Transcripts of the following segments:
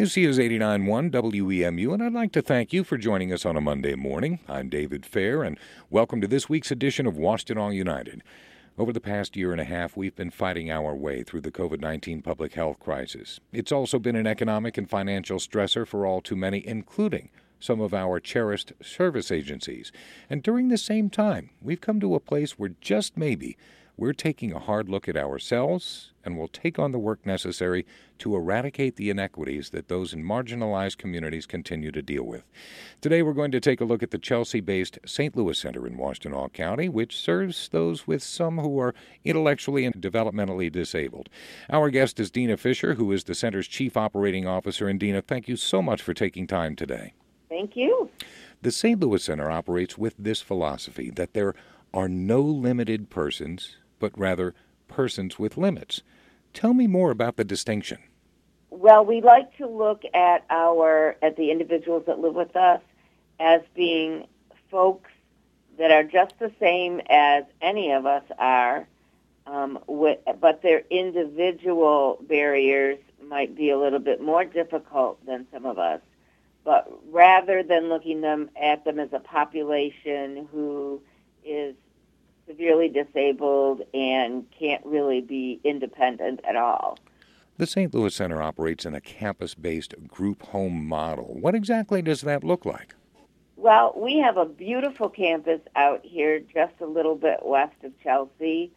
This is 89.1 WEMU, and I'd like to thank you for joining us on a Monday morning. I'm David Fair, and welcome to this week's edition of Washtenaw United. Over the past year and a half, we've been fighting our way through the COVID 19 public health crisis. It's also been an economic and financial stressor for all too many, including some of our cherished service agencies. And during the same time, we've come to a place where just maybe we're taking a hard look at ourselves and will take on the work necessary to eradicate the inequities that those in marginalized communities continue to deal with. Today, we're going to take a look at the Chelsea based St. Louis Center in Washtenaw County, which serves those with some who are intellectually and developmentally disabled. Our guest is Dina Fisher, who is the center's chief operating officer. And Dina, thank you so much for taking time today. Thank you. The St. Louis Center operates with this philosophy that there are no limited persons but rather persons with limits. Tell me more about the distinction. Well, we like to look at our at the individuals that live with us as being folks that are just the same as any of us are, um, with, but their individual barriers might be a little bit more difficult than some of us. But rather than looking them at them as a population who is severely disabled and can't really be independent at all. The St. Louis Center operates in a campus based group home model. What exactly does that look like? Well, we have a beautiful campus out here just a little bit west of Chelsea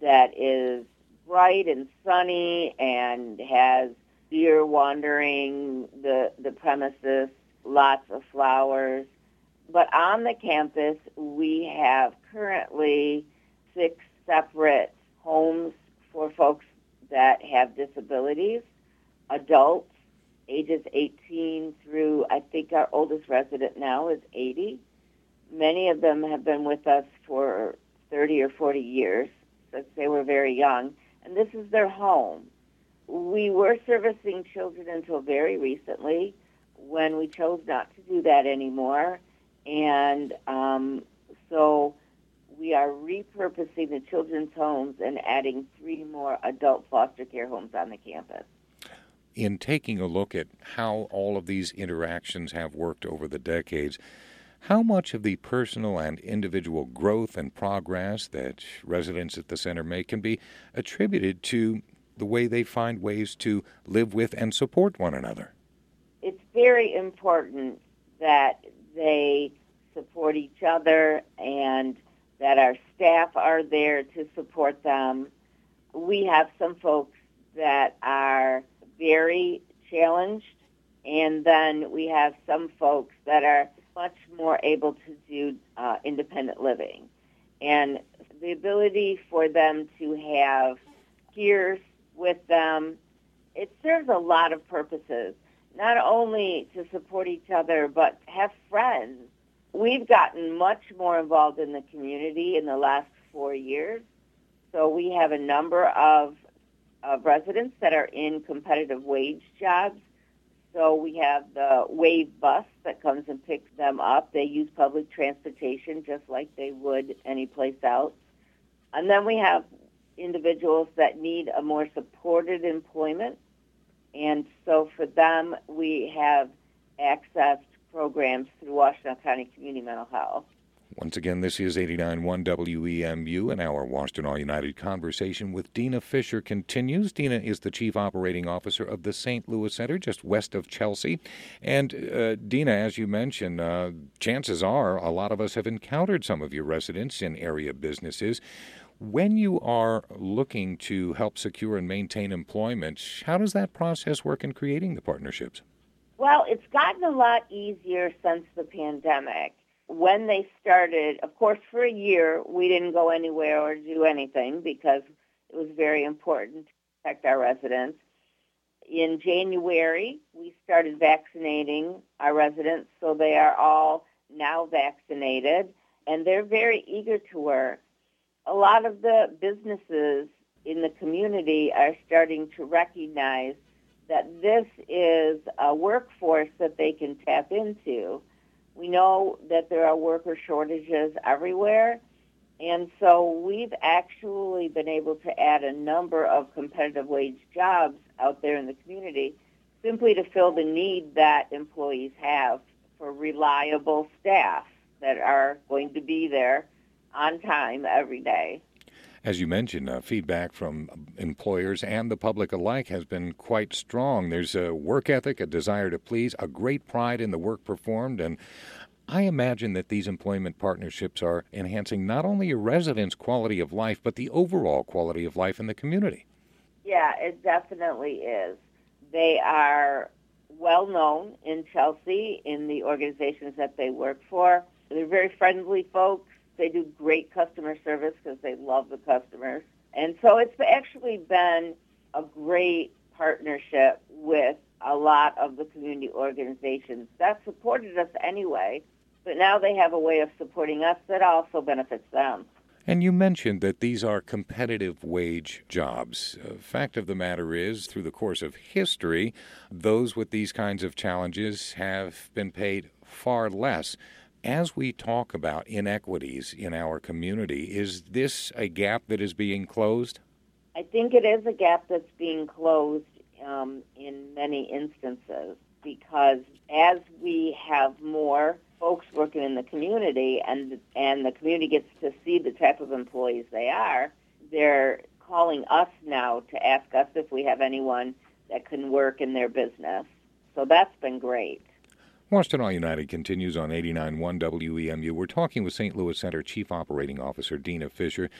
that is bright and sunny and has deer wandering the, the premises, lots of flowers. But on the campus, we have currently six separate homes for folks that have disabilities, adults, ages 18 through, I think our oldest resident now is 80. Many of them have been with us for 30 or 40 years since they were very young, and this is their home. We were servicing children until very recently when we chose not to do that anymore and um, so we are repurposing the children's homes and adding three more adult foster care homes on the campus. In taking a look at how all of these interactions have worked over the decades, how much of the personal and individual growth and progress that residents at the center make can be attributed to the way they find ways to live with and support one another? It's very important that they support each other and that our staff are there to support them. We have some folks that are very challenged, and then we have some folks that are much more able to do uh, independent living. And the ability for them to have peers with them, it serves a lot of purposes not only to support each other, but have friends. We've gotten much more involved in the community in the last four years. So we have a number of, of residents that are in competitive wage jobs. So we have the Wave bus that comes and picks them up. They use public transportation just like they would anyplace else. And then we have individuals that need a more supported employment and so for them, we have accessed programs through Washtenaw County Community Mental Health. Once again, this is 89.1 WEMU, and our Washtenaw United conversation with Dina Fisher continues. Dina is the Chief Operating Officer of the St. Louis Center, just west of Chelsea. And uh, Dina, as you mentioned, uh, chances are a lot of us have encountered some of your residents in area businesses. When you are looking to help secure and maintain employment, how does that process work in creating the partnerships? Well, it's gotten a lot easier since the pandemic. When they started, of course, for a year, we didn't go anywhere or do anything because it was very important to protect our residents. In January, we started vaccinating our residents, so they are all now vaccinated, and they're very eager to work a lot of the businesses in the community are starting to recognize that this is a workforce that they can tap into. We know that there are worker shortages everywhere, and so we've actually been able to add a number of competitive wage jobs out there in the community simply to fill the need that employees have for reliable staff that are going to be there on time every day. As you mentioned, uh, feedback from employers and the public alike has been quite strong. There's a work ethic, a desire to please, a great pride in the work performed, and I imagine that these employment partnerships are enhancing not only your residents' quality of life, but the overall quality of life in the community. Yeah, it definitely is. They are well known in Chelsea in the organizations that they work for. They're very friendly folks. They do great customer service because they love the customers. And so it's actually been a great partnership with a lot of the community organizations that supported us anyway, but now they have a way of supporting us that also benefits them. And you mentioned that these are competitive wage jobs. Uh, fact of the matter is, through the course of history, those with these kinds of challenges have been paid far less. As we talk about inequities in our community, is this a gap that is being closed? I think it is a gap that's being closed um, in many instances because as we have more folks working in the community and and the community gets to see the type of employees they are, they're calling us now to ask us if we have anyone that can work in their business. So that's been great. Washtenaw United continues on 89.1 WEMU. We're talking with St. Louis Center Chief Operating Officer Dina Fisher.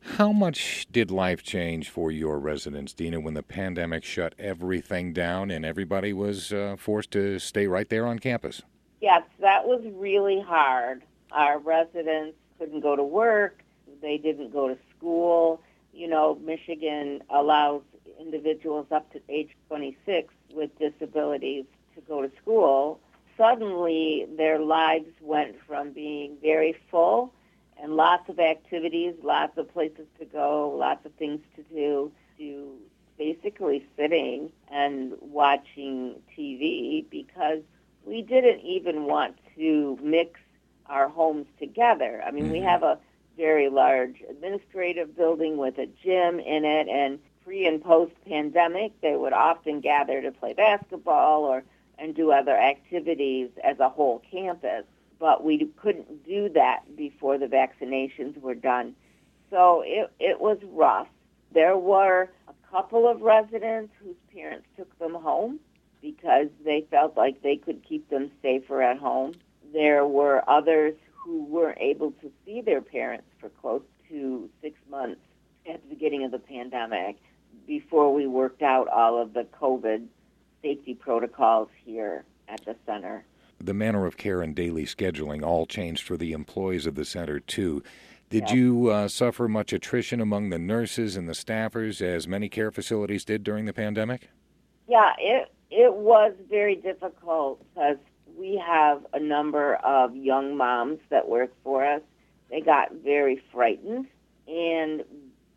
How much did life change for your residents, Dina, when the pandemic shut everything down and everybody was uh, forced to stay right there on campus? Yes, that was really hard. Our residents couldn't go to work. They didn't go to school. You know, Michigan allows individuals up to age 26 with disabilities to go to school. Suddenly, their lives went from being very full and lots of activities, lots of places to go, lots of things to do, to basically sitting and watching TV because we didn't even want to mix our homes together. I mean, mm-hmm. we have a very large administrative building with a gym in it, and pre and post pandemic, they would often gather to play basketball or and do other activities as a whole campus. But we couldn't do that before the vaccinations were done. So it, it was rough. There were a couple of residents whose parents took them home because they felt like they could keep them safer at home. There were others who weren't able to see their parents for close to six months at the beginning of the pandemic before we worked out all of the COVID safety protocols here at the center. The manner of care and daily scheduling all changed for the employees of the center, too. Did yes. you uh, suffer much attrition among the nurses and the staffers, as many care facilities did during the pandemic? Yeah, it it was very difficult because we have a number of young moms that work for us. They got very frightened. And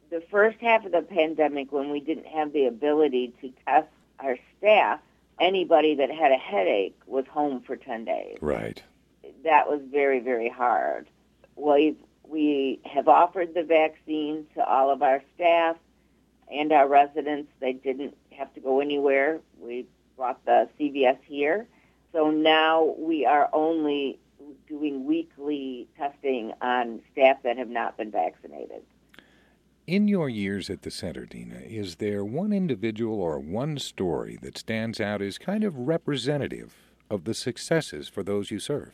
the first half of the pandemic, when we didn't have the ability to test our staff, anybody that had a headache was home for 10 days. Right. That was very, very hard. we we have offered the vaccine to all of our staff and our residents. They didn't have to go anywhere. We brought the CVS here. So now we are only doing weekly testing on staff that have not been vaccinated. In your years at the center, Dina, is there one individual or one story that stands out as kind of representative of the successes for those you serve?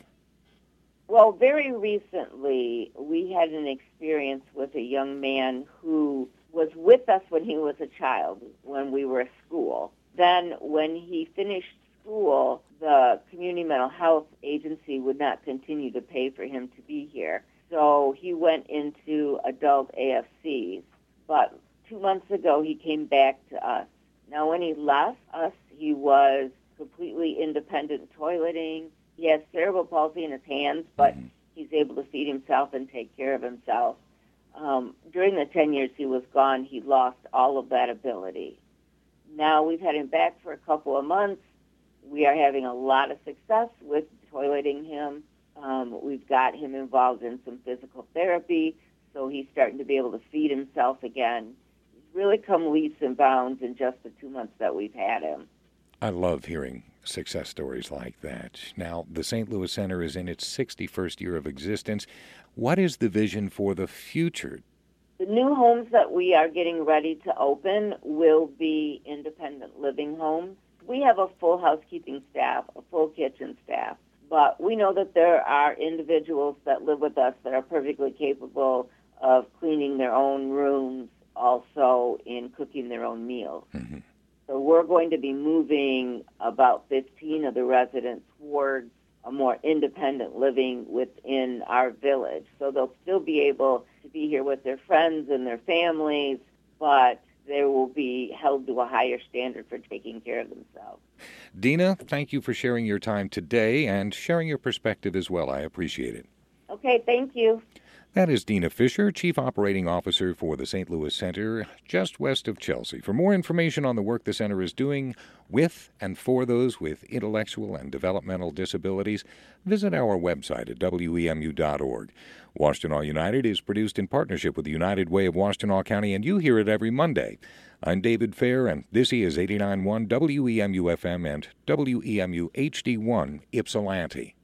Well, very recently, we had an experience with a young man who was with us when he was a child, when we were at school. Then, when he finished school, the Community Mental Health Agency would not continue to pay for him to be here. So he went into adult AFCs. But two months ago, he came back to us. Now, when he left us, he was completely independent toileting. He has cerebral palsy in his hands, but mm-hmm. he's able to feed himself and take care of himself. Um, during the 10 years he was gone, he lost all of that ability. Now we've had him back for a couple of months. We are having a lot of success with toileting him. Um, we've got him involved in some physical therapy, so he's starting to be able to feed himself again. He's really come leaps and bounds in just the two months that we've had him. I love hearing success stories like that. Now, the St. Louis Center is in its 61st year of existence. What is the vision for the future? The new homes that we are getting ready to open will be independent living homes. We have a full housekeeping staff, a full kitchen staff, but we know that there are individuals that live with us that are perfectly capable of cleaning their own rooms, also in cooking their own meals. Mm-hmm. So we're going to be moving about 15 of the residents towards a more independent living within our village. So they'll still be able to be here with their friends and their families, but they will be held to a higher standard for taking care of themselves. Dina, thank you for sharing your time today and sharing your perspective as well. I appreciate it. Okay, thank you. That is Dina Fisher, Chief Operating Officer for the St. Louis Center, just west of Chelsea. For more information on the work the center is doing with and for those with intellectual and developmental disabilities, visit our website at wemu.org. Washtenaw United is produced in partnership with the United Way of Washtenaw County, and you hear it every Monday. I'm David Fair, and this is 89.1 WEMU FM and WEMU HD1 Ypsilanti.